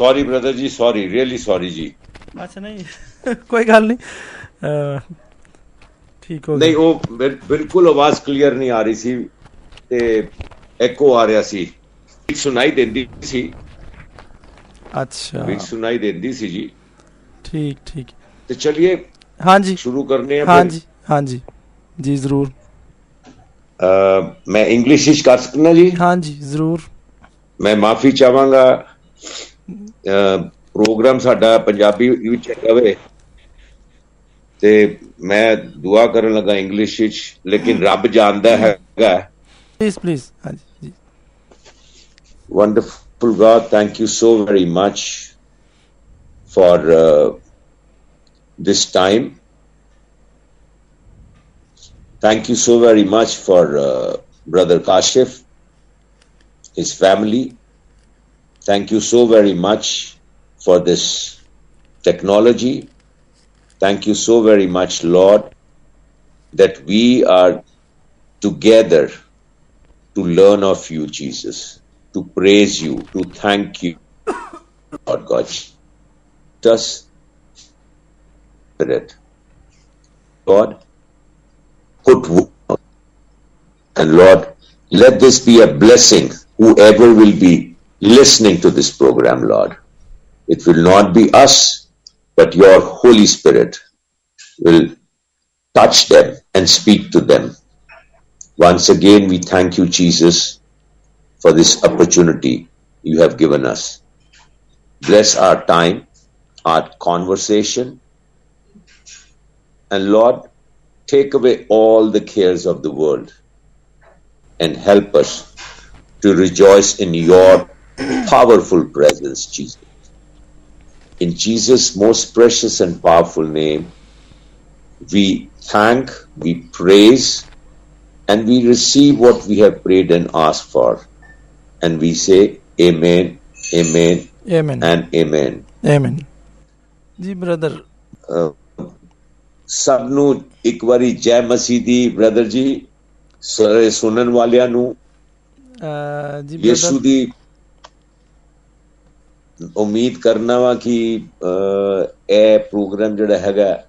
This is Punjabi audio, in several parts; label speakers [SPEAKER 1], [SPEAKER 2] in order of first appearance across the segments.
[SPEAKER 1] ਸੌਰੀ ਬ੍ਰਦਰ ਜੀ ਸੌਰੀ ਰੀਅਲੀ ਸੌਰੀ ਜੀ
[SPEAKER 2] ਅੱਛਾ ਨਹੀਂ। ਕੋਈ ਗੱਲ ਨਹੀਂ। ਠੀਕ ਹੋ
[SPEAKER 1] ਨਹੀਂ
[SPEAKER 2] ਗਿਆ
[SPEAKER 1] ਉਹ ਬਿਲ- ਬਿਲਕੁਲ ਆਵਾਜ਼ ਕਲੀਅਰ ਨਹੀਂ ਆ ਰਹੀ ਸੀ ਤੇ ਐਕੋ ਆ ਰਿਹਾ ਸੀ। ਇੱਕ ਸੁਣਾਈ ਦਿੰਦੀ ਸੀ।
[SPEAKER 2] ਅੱਛਾ।
[SPEAKER 1] ਇੱਕ ਸੁਣਾਈ ਦਿੰਦੀ ਸੀ ਜੀ।
[SPEAKER 2] ਠੀਕ ਠੀਕ।
[SPEAKER 1] ਤੇ ਚਲਿਏ।
[SPEAKER 2] ਹਾਂਜੀ।
[SPEAKER 1] ਸ਼ੁਰੂ ਕਰਨੇ ਆ
[SPEAKER 2] ਹਾਂਜੀ ਹਾਂਜੀ। ਜੀ ਜ਼ਰੂਰ।
[SPEAKER 1] ਮੈਂ ਇੰਗਲਿਸ਼ ਵਿੱਚ ਕਰ ਸਕਦਾ ਜੀ?
[SPEAKER 2] ਹਾਂਜੀ ਜ਼ਰੂਰ।
[SPEAKER 1] ਮੈਂ ਮਾਫੀ ਚਾਹਾਂਗਾ। ਪ੍ਰੋਗਰਾਮ ਸਾਡਾ ਪੰਜਾਬੀ ਵਿੱਚ ਹੈਗਾ ਵੇ ਤੇ ਮੈਂ ਦੁਆ ਕਰਨ ਲੱਗਾ ਇੰਗਲਿਸ਼ ਵਿੱਚ ਲੇਕਿਨ ਰੱਬ ਜਾਣਦਾ ਹੈਗਾ
[SPEAKER 2] ਪਲੀਜ਼ ਪਲੀਜ਼ ਹਾਂਜੀ ਜੀ
[SPEAKER 1] God, thank you so very much for uh, this time. Thank you so very much for uh, Brother Kashif, his family. Thank you so very much for this technology. Thank you so very much, Lord, that we are together to learn of you, Jesus, to praise you, to thank you, Lord God. Just Spirit. God, put and Lord, let this be a blessing, whoever will be listening to this program, Lord. It will not be us, but your Holy Spirit will touch them and speak to them. Once again, we thank you, Jesus, for this opportunity you have given us. Bless our time, our conversation, and Lord, take away all the cares of the world and help us to rejoice in your powerful presence, Jesus. In Jesus' most precious and powerful name, we thank, we praise, and we receive what we have prayed and asked for. And we say, Amen, Amen,
[SPEAKER 2] ਆਮੀਨ
[SPEAKER 1] and Amen.
[SPEAKER 2] ਆਮੀਨ ਜੀ ਬ੍ਰਦਰ
[SPEAKER 1] ਅਹ ਸਭ ਨੂੰ ਇੱਕ ਵਾਰੀ ਜੈ ਮਸੀਹ ਦੀ ਬ੍ਰਦਰ ਜੀ ਸਾਰੇ ਸੁਣਨ ਵਾਲਿਆਂ ਨੂੰ
[SPEAKER 2] ਜੀ
[SPEAKER 1] ਯਿਸੂ
[SPEAKER 2] ਬ੍ਰਦਰ
[SPEAKER 1] ਦੀ ਉਮੀਦ ਕਰਨਾ ਵਾ ਕਿ ਇਹ ਪ੍ਰੋਗਰਾਮ ਜਿਹੜਾ ਹੈਗਾ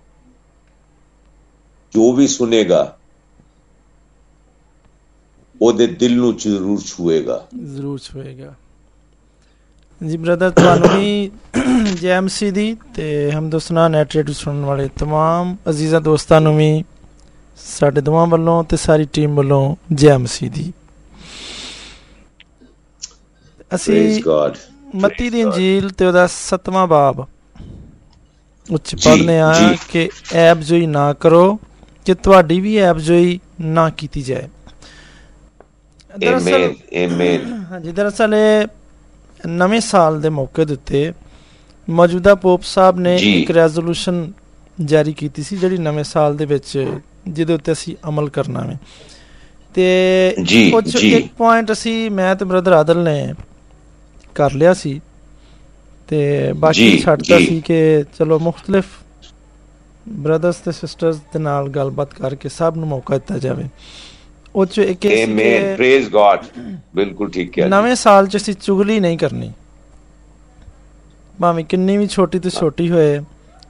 [SPEAKER 1] ਜੋ ਵੀ ਸੁਨੇਗਾ ਉਹਦੇ ਦਿਲ ਨੂੰ ਜ਼ਰੂਰ ਛੂਏਗਾ।
[SPEAKER 2] ਜ਼ਰੂਰ ਛੂਏਗਾ। ਜੀ ਬ੍ਰਦਰ ਤੁਹਾਨੂੰ ਵੀ ਜੈਮਸੀ ਦੀ ਤੇ ਹਮਦਸਨਾ ਨੈਟ ਰੇਡੀਓ ਸੁਣਨ ਵਾਲੇ तमाम ਅਜ਼ੀਜ਼ਾ ਦੋਸਤਾਂ ਨੂੰ ਵੀ ਸਾਡੇ ਦੋਵਾਂ ਵੱਲੋਂ ਤੇ ਸਾਰੀ ਟੀਮ ਵੱਲੋਂ ਜੈਮਸੀ ਦੀ। ਅਸੀਂ ਮੱਤੀ ਦੀ ਇੰਜੀਲ ਤੇ ਉਹਦਾ 7ਵਾਂ ਬਾਬ ਉੱਚ
[SPEAKER 1] ਜੀ,
[SPEAKER 2] ਪੜ੍ਹਨੇ ਆ। ਕਿ ਐਬ ਜੋਈ ਨਾ ਕਰੋ ਕਿ ਤੁਹਾਡੀ ਵੀ ਐਬ ਜੋਈ ਨਾ ਕੀਤੀ ਜਾਏ ਦਰਅਸਲ
[SPEAKER 1] ਆਮੇਨ
[SPEAKER 2] ਹਾਂਜੀ ਦਰਅਸਲ ਇਹ ਨਵੇਂ ਸਾਲ ਦੇ ਮੌਕੇ ਦੇ ਉੱਤੇ ਮੌਜੂਦਾ ਪੋਪ ਸਾਹਿਬ ਨੇ। ਇੱਕ ਰੈਜ਼ੋਲੂਸ਼ਨ ਜਾਰੀ ਕੀਤੀ ਸੀ ਜਿਹੜੀ ਨਵੇਂ ਸਾਲ ਦੇ ਵਿੱਚ ਜਿਹਦੇ ਉੱਤੇ ਅਸੀਂ ਅਮਲ ਕਰਨਾ ਹੈ ਤੇ
[SPEAKER 1] ਜੀ।
[SPEAKER 2] ਇੱਕ ਪੁਆਇੰਟ ਅਸੀਂ ਮੈਂ ਤੇ ਬ੍ਰਦਰ ਆਦਲ ਨੇ ਕਰ ਲਿਆ ਸੀ। ਤੇ ਬਾਕੀ
[SPEAKER 1] ਜੀ।
[SPEAKER 2] ਸੀ ਕਿ ਚਲੋ ਮੁxtਲਫ ਬ੍ਰਦਰਸ ਤੇ ਸਿਸਟਰਸ ਦੇ ਨਾਲ ਗੱਲਬਾਤ ਕਰਕੇ ਸਭ ਨੂੰ ਮੌਕਾ ਦਿੱਤਾ ਜਾਵੇ। ਉਹ ਚ ਇੱਕ
[SPEAKER 1] ਆਮੇਨ ਪ੍ਰੇਜ਼ ਗॉड ਬਿਲਕੁਲ ਠੀਕ ਹੈ
[SPEAKER 2] ਨਵੇਂ ਸਾਲ 'ਚ ਅਸੀਂ ਚੁਗਲੀ ਨਹੀਂ ਕਰਨੀ। ਭਾਵੇਂ ਕਿੰਨੀ ਵੀ ਛੋਟੀ ਤੋਂ ਛੋਟੀ ਹੋਏ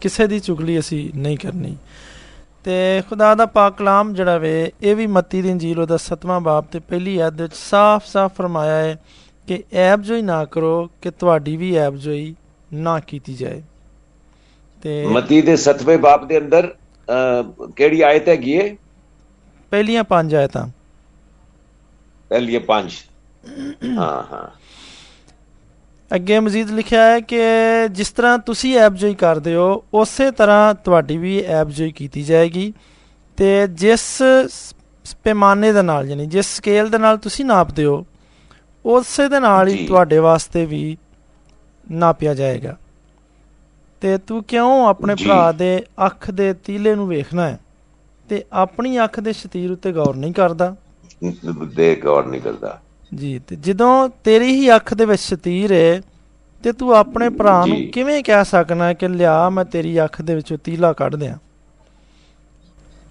[SPEAKER 2] ਕਿਸੇ ਦੀ ਚੁਗਲੀ ਅਸੀਂ ਨਹੀਂ ਕਰਨੀ। ਤੇ ਖੁਦਾ ਦਾ ਪਾਕ ਕਲਾਮ ਜਿਹੜਾ ਵੇ ਇਹ ਵੀ ਮੱਤੀ ਦੀ ਇੰਜੀਲ ਉਹਦਾ 7ਵਾਂ ਬਾਬ ਤੇ ਪਹਿਲੀ ਆਇਤ ਵਿੱਚ ਸਾਫ਼-ਸਾਫ਼ ਫਰਮਾਇਆ ਹੈ ਕਿ ਐਬ ਜੋਈ ਨਾ ਕਰੋ ਕਿ ਤੁਹਾਡੀ ਵੀ ਐਬ ਜੋਈ ਨਾ ਕੀਤੀ ਜਾਏ। ਤੇ
[SPEAKER 1] ਮਤੀ ਦੇ 7ਵੇਂ ਬਾਪ ਦੇ ਅੰਦਰ ਕਿਹੜੀ ਆਇਤ ਹੈਗੀ ਹੈ
[SPEAKER 2] ਪਹਿਲੀਆਂ ਪੰਜ ਆਇਤਾਂ।
[SPEAKER 1] ਪਹਿਲੀ ਪੰਜ। ਹਾਂ ਹਾਂ।
[SPEAKER 2] ਅੱਗੇ ਮਜ਼ੀਦ ਲਿਖਿਆ ਹੈ ਕਿ ਜਿਸ ਤਰ੍ਹਾਂ ਤੁਸੀਂ ਐਬ ਜੋਈ ਕਰਦੇ ਹੋ ਉਸੇ ਤਰ੍ਹਾਂ ਤੁਹਾਡੀ ਵੀ ਐਬ ਜੋਈ ਕੀਤੀ ਜਾਏਗੀ। ਤੇ ਜਿਸ ਪੈਮਾਨੇ ਦੇ ਨਾਲ ਯਾਨੀ ਜਿਸ ਸਕੇਲ ਦੇ ਨਾਲ ਤੁਸੀਂ ਨਾਪਦੇ ਹੋ ਉਸੇ ਦੇ ਨਾਲ ਹੀ। ਤੁਹਾਡੇ ਵਾਸਤੇ ਵੀ ਨਾਪਿਆ ਜਾਏਗਾ। ਤੇ ਤੂੰ ਕਿਉਂ ਆਪਣੇ। ਭਰਾ ਦੇ ਅੱਖ ਦੇ ਤੀਲੇ ਨੂੰ ਵੇਖਣਾ ਹੈ? ਤੇ ਆਪਣੀ ਅੱਖ ਦੇ ਸ਼ਤੀਰ ਉੱਤੇ ਗੌਰ ਨਹੀਂ ਕਰਦਾ?
[SPEAKER 1] ਦੇ ਗੌਰ ਨਹੀਂ ਕਰਦਾ।
[SPEAKER 2] ਜੀ ਤੇ ਜਦੋਂ ਤੇਰੀ ਹੀ ਅੱਖ ਦੇ ਵਿੱਚ ਸ਼ਤੀਰ ਹੈ ਤੇ ਤੂੰ ਆਪਣੇ ਭਰਾ ਨੂੰ। ਕਿਵੇਂ ਕਹਿ ਸਕਣਾ ਕਿ ਲਿਆ ਮੈਂ ਤੇਰੀ ਅੱਖ ਦੇ ਵਿੱਚੋਂ ਤੀਲਾ ਕੱਢ ਦਿਆਂ?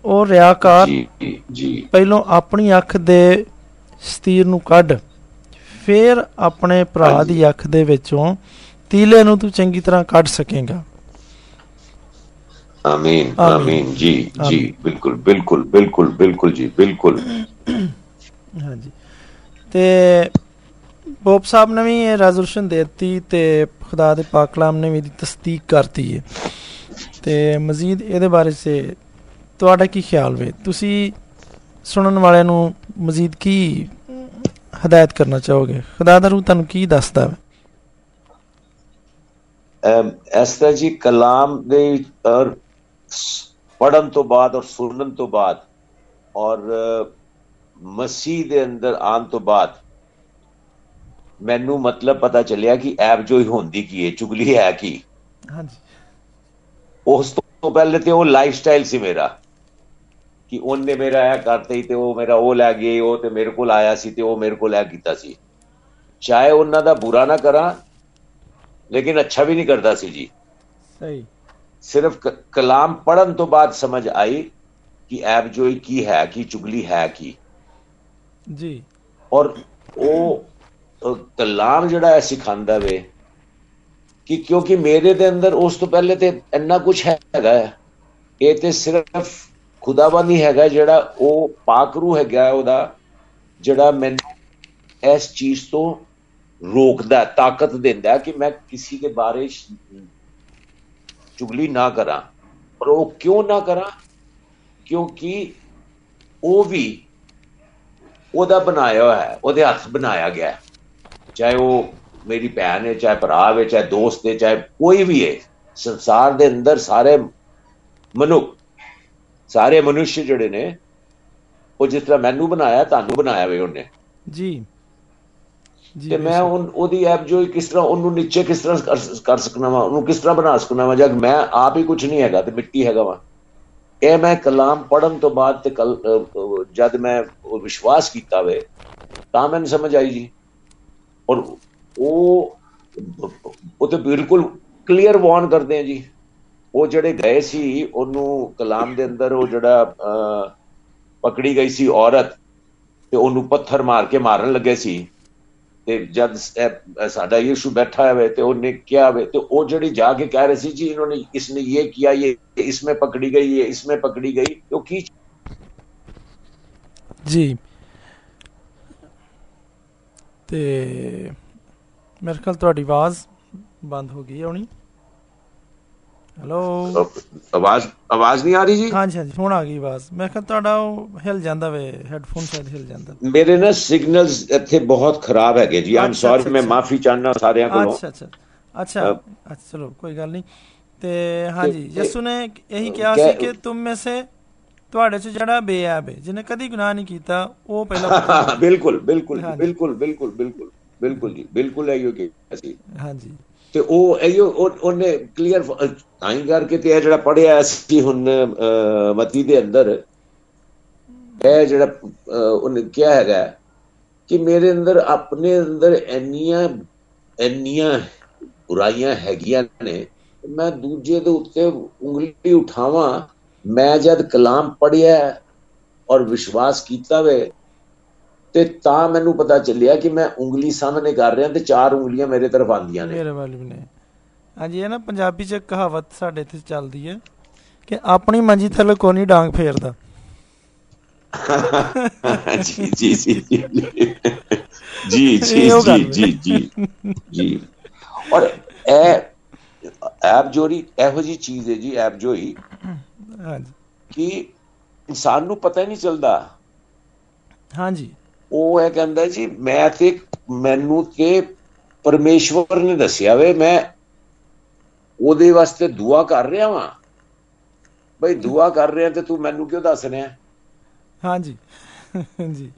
[SPEAKER 2] ਉਹ ਰਿਆਕਾਰ
[SPEAKER 1] ਜੀ, ਜੀ।
[SPEAKER 2] ਪਹਿਲੋਂ ਆਪਣੀ ਅੱਖ ਦੇ ਸ਼ਤੀਰ ਨੂੰ ਕੱਢ। ਫੇਰ ਆਪਣੇ ਭਰਾ ਦੀ ਅੱਖ ਦੇ ਵਿੱਚੋਂ ਤੀਲੇ ਨੂੰ ਤੂੰ ਚੰਗੀ ਤਰ੍ਹਾਂ ਕੱਢ ਸਕੇਗਾ।
[SPEAKER 1] ਆਮੀਨ
[SPEAKER 2] ਆਮੀਨ।
[SPEAKER 1] ਜੀ ਜੀ ਬਿਲਕੁਲ ਬਿਲਕੁਲ ਬਿਲਕੁਲ ਬਿਲਕੁਲ ਜੀ ਬਿਲਕੁਲ।
[SPEAKER 2] ਹਾਂਜੀ। ਤੇ ਬੋਬ ਸਾਹਿਬ ਨੇ ਵੀ ਇਹ ਰੈਜ਼ੋਲੂਸ਼ਨ ਦਿੱਤੀ ਤੇ ਖੁਦਾ ਦੇ ਪਾਕ ਕਲਾਮ ਨੇ ਵੀ ਇਹਦੀ ਤਸਦੀਕ ਕਰਤੀ ਹੈ ਤੇ ਮਜ਼ੀਦ ਇਹਦੇ ਬਾਰੇ ਸੇ ਤੁਹਾਡਾ ਕੀ ਖਿਆਲ ਵੇ? ਤੁਸੀਂ ਸੁਣਨ ਵਾਲਿਆਂ ਨੂੰ ਮਜ਼ੀਦ ਕੀ ਹਦਾਇਤ ਕਰਨਾ ਚਾਹੋਗੇ? ਖੁਦਾ ਦਾ ਰੂਹ ਤੁਹਾਨੂੰ ਕੀ ਦੱਸਦਾ ਹੈ
[SPEAKER 1] ਇਸ ਤਰ੍ਹਾਂ ਜੀ ਕਲਾਮ ਦੇ ਔਰ ਪੜਨ ਤੋਂ ਬਾਅਦ ਔਰ ਸੁਣਨ ਤੋਂ ਬਾਅਦ ਔਰ ਮਸੀਹ ਦੇ ਅੰਦਰ ਆਉਣ ਤੋਂ ਬਾਅਦ ਮੈਨੂੰ ਮਤਲਬ ਪਤਾ ਚੱਲਿਆ ਕਿ ਐਪ ਜੋ ਹੀ ਹੁੰਦੀ ਕੀ ਹੈ ਚੁਗਲੀ ਹੈ ਕੀ?
[SPEAKER 2] ਹਾਂਜੀ।
[SPEAKER 1] ਉਸ ਤੋਂ ਪਹਿਲੇ ਤੇ ਉਹ ਲਾਈਫ ਸਟਾਈਲ ਸੀ ਮੇਰਾ। ਕਿ ਉਹਨੇ ਮੇਰਾ ਇਹ ਕਰਤੇ ਹੀ ਤੇ ਉਹ ਮੇਰਾ ਉਹ ਲੈ ਗਏ ਉਹ ਤੇ ਮੇਰੇ ਕੋਲ ਆਇਆ ਸੀ ਤੇ ਉਹ ਮੇਰੇ ਕੋਲ ਇਹ ਕੀਤਾ ਸੀ। ਚਾਹੇ ਉਹਨਾਂ ਦਾ ਬੁਰਾ ਨਾ ਕਰਾਂ ਲੇਕਿਨ ਅੱਛਾ ਵੀ ਨਹੀਂ ਕਰਦਾ ਸੀ ਜੀ।
[SPEAKER 2] ਸਹੀ।
[SPEAKER 1] ਸਿਰਫ ਕਲਾਮ ਪੜਨ ਤੋਂ ਬਾਅਦ ਸਮਝ ਆਈ ਕਿ ਐਬ ਜੋਈ ਕੀ ਹੈ ਕੀ ਚੁਗਲੀ ਹੈ ਕੀ।
[SPEAKER 2] ਜੀ।
[SPEAKER 1] ਔਰ ਉਹ ਕਲਾਮ ਜਿਹੜਾ ਹੈ ਸਿਖਾਉਂਦਾ ਵੇ ਕਿ ਕਿਉਂਕਿ ਮੇਰੇ ਦੇ ਅੰਦਰ ਉਸ ਤੋਂ ਪਹਿਲੇ ਤੇ ਇੰਨਾ ਕੁਝ ਹੈਗਾ। ਇਹ ਤੇ ਸਿਰਫ ਖੁਦਾਬੰਦੀ ਹੈਗਾ ਜਿਹੜਾ ਉਹ ਪਾਕ ਰੂ ਹੈਗਾ ਹੈ ਉਹਦਾ, ਜਿਹੜਾ ਮੈਨੂੰ ਇਸ ਚੀਜ਼ ਤੋਂ ਰੋਕਦਾ, ਤਾਕਤ ਦਿੰਦਾ ਕਿ ਮੈਂ ਕਿਸੇ ਦੇ ਬਾਰੇ ਸ਼- ਚੁਗਲੀ ਨਾ ਕਰਾਂ ਪਰ ਉਹ ਕਿਉਂ ਨਾ ਕਰਾਂ ਕਿਉਂਕਿ ਉਹ ਵੀ ਉਹਦਾ ਬਣਾਇਆ ਹੋਇਆ ਹੈ, ਉਹਦੇ ਹੱਥ ਬਣਾਇਆ ਗਿਆ ਹੈ। ਚਾਹੇ ਉਹ ਮੇਰੀ ਭੈਣ ਹੈ, ਚਾਹੇ ਭਰਾ ਹੈ, ਚਾਹੇ ਦੋਸਤ ਹੈ, ਚਾਹੇ ਕੋਈ ਵੀ ਹੈ, ਸੰਸਾਰ ਦੇ ਅੰਦਰ ਸਾਰੇ ਮਨੁੱਖ ਸਾਰੇ ਮਨੁੱਖ ਜਿਹੜੇ ਨੇ ਉਹ ਜਿਸ ਤਰ੍ਹਾਂ ਮੈਨੂੰ ਬਣਾਇਆ ਤੁਹਾਨੂੰ ਬਣਾਇਆ ਵੇ ਉਹਨੇ।
[SPEAKER 2] ਜੀ। ਜੀ
[SPEAKER 1] ਤੇ ਮੈਂ ਉਹਦੀ ਐਪ ਜੋ ਕਿਸ ਤਰ੍ਹਾਂ ਉਹਨੂੰ ਨੀਚੇ ਕਿਸ ਤਰ੍ਹਾਂ ਕਰ ਸਕਣਾ ਵਾ ਉਹਨੂੰ ਕਿਸ ਤਰ੍ਹਾਂ ਬਣਾ ਸਕਣਾ ਵਾ ਜਦ ਮੈਂ ਆਪ ਹੀ ਕੁਝ ਨਹੀਂ ਹੈਗਾ ਤੇ ਮਿੱਟੀ ਹੈਗਾ ਵਾ। ਇਹ ਮੈਂ ਕਲਾਮ ਪੜਨ ਤੋਂ ਬਾਅਦ ਤੇ ਕਲ ਜਦ ਮੈਂ ਉਹ ਵਿਸ਼ਵਾਸ ਕੀਤਾ ਵੇ ਤਾਂ ਮੈਨੂੰ ਸਮਝ ਆਈ ਜੀ। ਔਰ ਉਹ ਉਹ ਤੇ ਬਿਲਕੁਲ ਕਲੀਅਰ ਵਾਰਨ ਕਰਦੇ ਆ ਜੀ। ਉਹ ਜਿਹੜੇ ਗਏ ਸੀ, ਉਹਨੂੰ ਕਲਾਮ ਦੇ ਅੰਦਰ ਉਹ ਜਿਹੜਾ ਪਕੜੀ ਗਈ ਸੀ ਔਰਤ ਤੇ ਉਹਨੂੰ ਪੱਥਰ ਮਾਰ ਕੇ ਮਾਰਨ ਲੱਗੇ ਸੀ ਤੇ ਜਦ ਸਾਡਾ ਯਿਸੂ ਬੈਠਾ ਹੈ ਤੇ ਉਹਨੇ ਕਿਹਾ ਵੇ ਤੇ ਉਹ ਜਿਹੜੀ ਜਾ ਕੇ ਕਹਿ ਰਹੀ ਸੀ ਜੀ ਇਹਨਾਂ ਨੇ ਇਸ ਨੇ ਇਹ ਕੀਤਾ ਇਹ ਇਸ ਵਿੱਚ ਪਕੜੀ ਗਈ, ਇਹ ਇਸ ਵਿੱਚ ਪਕੜੀ ਗਈ।
[SPEAKER 2] ਉਹ ਕੀ ਜੀ। ਤੇ ਮੇਰੇ ਖਿਆਲ ਤੁਹਾਡੀ ਆਵਾਜ਼ ਬੰਦ ਹੋ ਗਈ ਹੋਣੀ। ਹੈਲੋ
[SPEAKER 1] ਆਵਾਜ਼ ਆਵਾਜ਼ ਨਹੀਂ ਆ ਰਹੀ ਜੀ?
[SPEAKER 2] ਹਾਂਜੀ ਹਾਂਜੀ ਹੁਣ ਆ ਗਈ ਆਵਾਜ਼। ਮੈਂ ਕਿਹਾ ਤੁਹਾਡਾ ਉਹ ਹਿਲ ਜਾਂਦਾ ਵੇ ਹੈੱਡਫੋਨ ਸ਼ਾਇਦ ਹਿਲ ਜਾਂਦਾ।
[SPEAKER 1] ਮੇਰੇ ਨਾ ਸਿਗਨਲਸ ਇੱਥੇ ਬਹੁਤ ਖਰਾਬ ਹੈਗੇ ਜੀ। ਆਮ ਸੌਰੀ ਮੈਂ ਮਾਫੀ ਚਾਹਨਾ ਸਾਰਿਆਂ ਕੋਲੋਂ।
[SPEAKER 2] ਅੱਛਾ ਅੱਛਾ। ਅੱਛਾ ਚਲੋ ਕੋਈ ਗੱਲ ਨਹੀਂ। ਤੇ ਹਾਂਜੀ ਯਿਸੂ ਨੇ ਇਹੀ ਕਿਹਾ ਸੀ ਕਿ ਤੁਮ ਮੇ ਸੇ ਤੁਹਾਡੇ ਚ ਜਿਹੜਾ ਬੇਅਬ ਹੈ ਜਿਹਨੇ ਕਦੀ ਗੁਨਾਹ ਨਹੀਂ ਕੀਤਾ ਉਹ ਪਹਿਲਾ
[SPEAKER 1] ਬਿਲਕੁਲ ਬਿਲਕੁਲ ਬਿਲਕੁਲ ਬਿਲਕੁਲ ਬਿਲਕੁਲ ਬਿਲਕੁਲ ਜੀ ਬਿਲਕੁਲ ਹੈ ਯੋ ਕਿ ਅਸੀਂ
[SPEAKER 2] ਹਾਂਜੀ।
[SPEAKER 1] ਤੇ ਉਹ ਇਹੋ ਉਹ- ਉਹਨੇ ਕਲੀਅਰ ਆਈ ਕਰਕੇ ਤੇ ਇਹ ਜਿਹੜਾ ਪੜਿਆ ਸੀ ਹੁਣ ਅਹ, ਮਤੀ ਦੇ ਅੰਦਰ ਇਹ ਜਿਹੜਾ ਅਹ, ਉਹਨੇ ਕਿਹਾ ਹੈਗਾ ਕਿ ਮੇਰੇ ਅੰਦਰ ਆਪਣੇ ਅੰਦਰ ਇੰਨੀਆਂ ਇੰਨੀਆਂ ਬੁਰਾਈਆਂ ਹੈਗੀਆਂ ਨੇ ਮੈਂ ਦੂਜੇ ਦੇ ਉੱਤੇ ਉਂਗਲੀ ਉਠਾਵਾਂ ਮੈਂ ਜਦ ਕਲਾਮ ਪੜਿਆ ਔਰ ਵਿਸ਼ਵਾਸ ਕੀਤਾ ਵੇ ਤੇ ਤਾਂ ਮੈਨੂੰ ਪਤਾ ਚੱਲਿਆ ਕਿ ਮੈਂ ਉਂਗਲੀ ਸਾਹਮਣੇ ਕਰ ਰਿਹਾ ਤੇ ਚਾਰ ਉਂਗਲੀਆਂ ਮੇਰੇ ਤਰਫ ਆਉਂਦੀਆਂ ਨੇ।
[SPEAKER 2] ਮੇਰੇ ਵੱਲ ਵੀ ਨੇ। ਹਾਂਜੀ ਇਹ ਨਾ ਪੰਜਾਬੀ ਚ ਕਹਾਵਤ ਸਾਡੇ ਇੱਥੇ ਚੱਲਦੀ ਹੈ ਕਿ ਆਪਣੀ ਮੰਜੀ ਥੱਲੇ ਕੋਈ ਨਹੀਂ ਡਾਂਗ ਫੇਰਦਾ।
[SPEAKER 1] ਜੀ ਜੀ ਜੀ ਜੀ। ਜੀ ਜੀ ਜੀ ਜੀ ਔਰ ਇਹ ਐਪ ਜੋਰੀ ਇਹੋ ਜੀ ਚੀਜ਼ ਹੈ ਜੀ ਐਪ ਜੋਈ।
[SPEAKER 2] ਹਾਂਜੀ।
[SPEAKER 1] ਕਿ ਇਨਸਾਨ ਨੂੰ ਪਤਾ ਹੀ ਨਹੀਂ ਚੱਲਦਾ।
[SPEAKER 2] ਹਾਂਜੀ।
[SPEAKER 1] ਉਹ ਇਹ ਕਹਿੰਦਾ ਜੀ ਮੈਂ ਤੇ ਮੈਨੂੰ ਤੇ ਪਰਮੇਸ਼ਵਰ ਨੇ ਦੱਸਿਆ ਵੇ ਮੈਂ ਉਹਦੇ ਵਾਸਤੇ ਦੁਆ ਕਰ ਰਿਹਾ ਵਾਂ। ਬਈ ਦੁਆ ਕਰ ਰਿਹਾ ਤੇ ਤੂੰ ਮੈਨੂੰ ਕਿਉਂ ਦੱਸ ਰਿਹਾ?
[SPEAKER 2] ਹਾਂਜੀ। ਜੀ।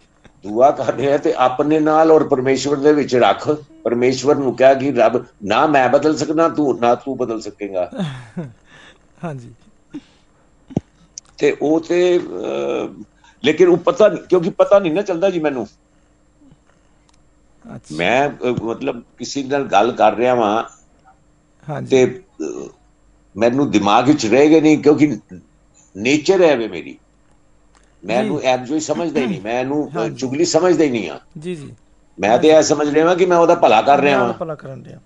[SPEAKER 1] ਦੁਆ ਕਰ ਰਿਹਾ ਤੇ ਆਪਣੇ ਨਾਲ ਔਰ ਪਰਮੇਸ਼ਵਰ ਦੇ ਵਿੱਚ ਰੱਖ। ਪਰਮੇਸ਼ਵਰ ਨੂੰ ਕਿਹਾ ਕਿ ਰੱਬ ਨਾ ਮੈਂ ਬਦਲ ਸਕਦਾ ਤੂੰ ਨਾ ਤੂੰ ਬਦਲ ਸਕੇਗਾ।
[SPEAKER 2] ਹਾਂਜੀ।
[SPEAKER 1] ਤੇ ਉਹ ਤੇ ਲੇਕਿਨ ਉਹ ਪਤਾ ਨਹੀਂ ਕਿਉਂਕਿ ਪਤਾ ਨਹੀਂ ਨਾ ਚੱਲਦਾ ਜੀ ਮੈਨੂੰ। ਮੈਂ ਮਤਲਬ ਕਿਸੇ ਨਾਲ ਗੱਲ ਕਰ ਰਿਹਾ ਵਾਂ
[SPEAKER 2] ਹਾਂਜੀ।
[SPEAKER 1] ਤੇ ਮੈਨੂੰ ਦਿਮਾਗ ਵਿੱਚ ਰਹੇਗਾ ਨਹੀਂ ਕਿਉਂਕਿ ਨੇਚਰ ਹੈ ਵੇ ਮੇਰੀ। ਮੈਂ
[SPEAKER 2] ਜੀ।
[SPEAKER 1] ਇਹਨੂੰ ਐਪ ਜੋ ਹੀ ਸਮਝਦਾ ਹੀ ਨਹੀਂ ਮੈਂ ਇਹਨੂੰ ਅਹ,
[SPEAKER 2] ਹਾਂਜੀ।
[SPEAKER 1] ਚੁਗਲੀ ਸਮਝਦਾ ਹੀ ਨਹੀਂ ਆ
[SPEAKER 2] ਜੀ ਜੀ।
[SPEAKER 1] ਮੈਂ ਤੇ ਇਹ ਸਮਝ ਰਿਹਾ ਵਾਂ ਕਿ ਮੈਂ ਉਹਦਾ ਭਲਾ ਕਰ ਰਿਹਾ ਵਾਂ।
[SPEAKER 2] ਭਲਾ ਕਰਨ ਰਿਹਾ।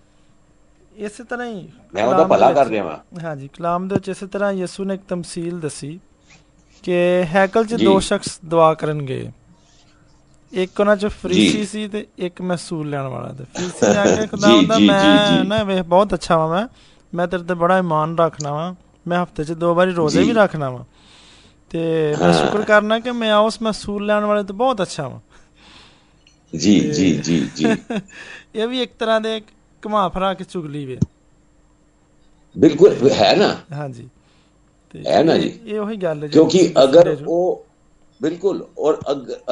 [SPEAKER 2] ਇਸੇ ਤਰ੍ਹਾਂ ਹੀ
[SPEAKER 1] ਮੈਂ ਉਹਦਾ ਭਲਾ ਕਰ ਰਿਹਾ ਹਾਂ
[SPEAKER 2] ਹਾਂਜੀ ਕਲਾਮ ਦੇ ਵਿੱਚ ਇਸੇ ਤਰ੍ਹਾਂ ਯਿਸੂ ਨੇ ਇੱਕ ਤਮਸੀਲ ਦੱਸੀ। ਕਿ ਹੈਕਲ 'ਚ ਦੋ ਸ਼ਖਸ ਦੁਆ ਕਰਨਗੇ ਇੱਕ ਉਹਨਾਂ 'ਚ ਫਰੀਸੀ ਸੀ ਤੇ ਇੱਕ ਮਹਿਸੂਲ ਲੈਣ ਵਾਲਾ ਤੇ। ਫਰੀਸੀ ਆ ਕੇ ਖੁਦਾਵੰਦਾ ਮੈਂ ਨਾ ਵੇ ਬਹੁਤ ਅੱਛਾ ਵਾਂ ਮੈਂ। ਮੈਂ ਤੇਰੇ ਤੇ ਬੜਾ ਇਮਾਨ ਰੱਖਣਾ ਵਾਂ। ਮੈਂ ਹਫ਼ਤੇ 'ਚ ਦੋ ਵਾਰੀ ਰੋਜ਼ੇ ਵੀ ਰੱਖਣਾ ਵਾਂ। ਤੇ ਮੈਂ ਸ਼ੁਕਰ ਕਰਨਾ ਕਿ ਮੈਂ ਉਸ ਮਹਿਸੂਲ ਲੈਣ ਵਾਲੇ ਤੋਂ ਬਹੁਤ ਅੱਛਾ ਵਾਂ।
[SPEAKER 1] ਜੀ ਜੀ ਜੀ ਜੀ।
[SPEAKER 2] ਇਹ ਵੀ ਇੱਕ ਤਰ੍ਹਾਂ ਦੇ ਘਮਾ ਫਰਾ ਕੇ ਚੁਗਲੀ ਵੇ।
[SPEAKER 1] ਬਿਲਕੁਲ ਹੈ ਨਾ?
[SPEAKER 2] ਹਾਂਜੀ।
[SPEAKER 1] ਹੈ ਨਾ ਜੀ?
[SPEAKER 2] ਇਹ ਉਹੀ ਗੱਲ ਹੈ
[SPEAKER 1] ਕਿਉਂਕਿ ਅਗਰ ਉਹ ਬਿਲਕੁਲ ਔਰ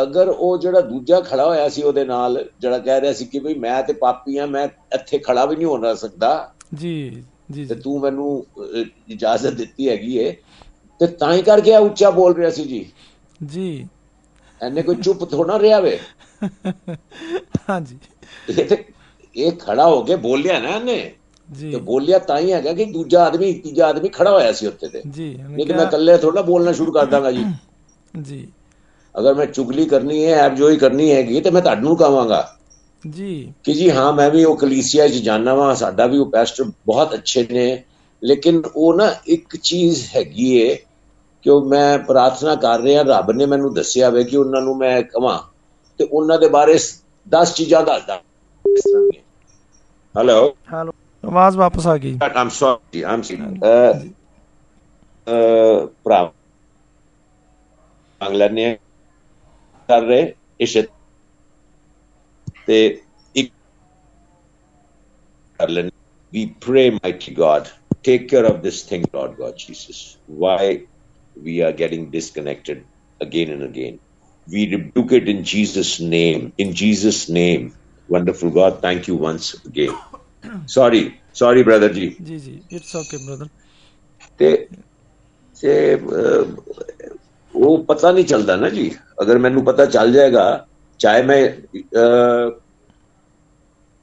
[SPEAKER 1] ਅਗਰ ਉਹ ਜਿਹੜਾ ਦੂਜਾ ਖੜਾ ਹੋਇਆ ਸੀ ਉਹਦੇ ਨਾਲ ਜਿਹੜਾ ਕਹਿ ਰਿਹਾ ਸੀ ਕਿ ਭਈ ਮੈਂ ਤੇ ਪਾਪੀ ਆ ਮੈਂ ਇੱਥੇ ਖੜਾ ਵੀ ਨਹੀਂ ਹੋ ਸਕਦਾ।
[SPEAKER 2] ਜੀ ਜੀ
[SPEAKER 1] ਤੇ ਤੂੰ ਮੈਨੂੰ ਇਜਾਜ਼ਤ ਦਿੱਤੀ ਹੈਗੀ ਏ। ਤੇ ਤਾਂ ਹੀ ਕਰਕੇ ਆ ਉੱਚਾ ਬੋਲ ਰਿਹਾ ਸੀ ਜੀ।
[SPEAKER 2] ਜੀ।
[SPEAKER 1] ਐਨੇ ਕੋਈ ਚੁੱਪ ਥੋੜਾ ਰਿਹਾ ਵੇ।
[SPEAKER 2] ਹਾਂਜੀ।
[SPEAKER 1] ਇਹ ਤੇ ਇਹ ਖੜਾ ਹੋ ਕੇ ਬੋਲਿਆ ਨਾ ਇਹਨੇ।
[SPEAKER 2] ਜੀ।
[SPEAKER 1] ਤੇ ਬੋਲਿਆ ਤਾਂ ਹੀ ਹੈਗਾ ਕਿ ਦੂਜਾ ਆਦਮੀ ਤੀਜਾ ਆਦਮੀ ਖੜਾ ਹੋਇਆ ਸੀ ਉੱਤੇ ਤੇ।
[SPEAKER 2] ਜੀ
[SPEAKER 1] ਤੇ ਮੈਂ ਇਕੱਲੇ ਥੋੜਾ ਬੋਲਣਾ ਸ਼ੁਰੂ ਕਰ ਦਾਂਗਾ ਜੀ।
[SPEAKER 2] ਜੀ।
[SPEAKER 1] ਅਗਰ ਮੈਂ ਚੁਗਲੀ ਕਰਨੀ ਹੈ ਐਬਜੋਈ ਕਰਨੀ ਹੈਗੀ ਤੇ ਮੈਂ ਤੁਹਾਨੂੰ ਕਹਾਂਗਾ।
[SPEAKER 2] ਜੀ।
[SPEAKER 1] ਕਿ ਜੀ ਹਾਂ ਮੈਂ ਵੀ ਉਹ ਕਲੀਸਿਆ 'ਚ ਜਾਣਾ ਵਾ ਸਾਡਾ ਵੀ ਉਹ ਪੈਸਟਰ ਬਹੁਤ ਅੱਛੇ ਨੇ। ਲੇਕਿਨ ਉਹ ਨਾ ਇੱਕ ਚੀਜ਼ ਹੈਗੀ ਏ ਕਿ ਉਹ ਮੈਂ ਪ੍ਰਾਰਥਨਾ ਕਰ ਰਿਹਾ ਰੱਬ ਨੇ ਮੈਨੂੰ ਦੱਸਿਆ ਵੇ ਕਿ ਉਹਨਾਂ ਨੂੰ ਮੈਂ ਕਹਾਂ ਤੇ ਉਹਨਾਂ ਦੇ ਬਾਰੇ 10 ਚੀਜ਼ਾਂ ਦੱਸਦਾ। ਹੈਲੋ
[SPEAKER 2] ਹੈਲੋ ਆਵਾਜ਼ ਵਾਪਸ ਆ ਗਈ
[SPEAKER 1] ਆਮ ਸੌਰੀ ਆਮ ਸੀ ਅ ਭਰਾ ਮੰਗ ਲੈਣੇ ਕਰ ਰਹੇ ਇਸ ਤੇ ਇੱਕ ਕਰ ਲੈਣੇ we pray mighty god take care of this thing lord god jesus why we are getting disconnected again and again we rebuke it in jesus name in jesus name wonderful god thank you once again Sorry sorry brother ji.
[SPEAKER 2] ਜੀ ਜੀ ਇਟਸ ਓਕੇ ਬ੍ਰਦਰ
[SPEAKER 1] ਤੇ ਤੇ ਉਹ ਪਤਾ ਨਹੀਂ ਚੱਲਦਾ ਨਾ ਜੀ। ਅਗਰ ਮੈਨੂੰ ਪਤਾ ਚੱਲ ਜਾਏਗਾ ਚਾਹੇ ਮੈਂ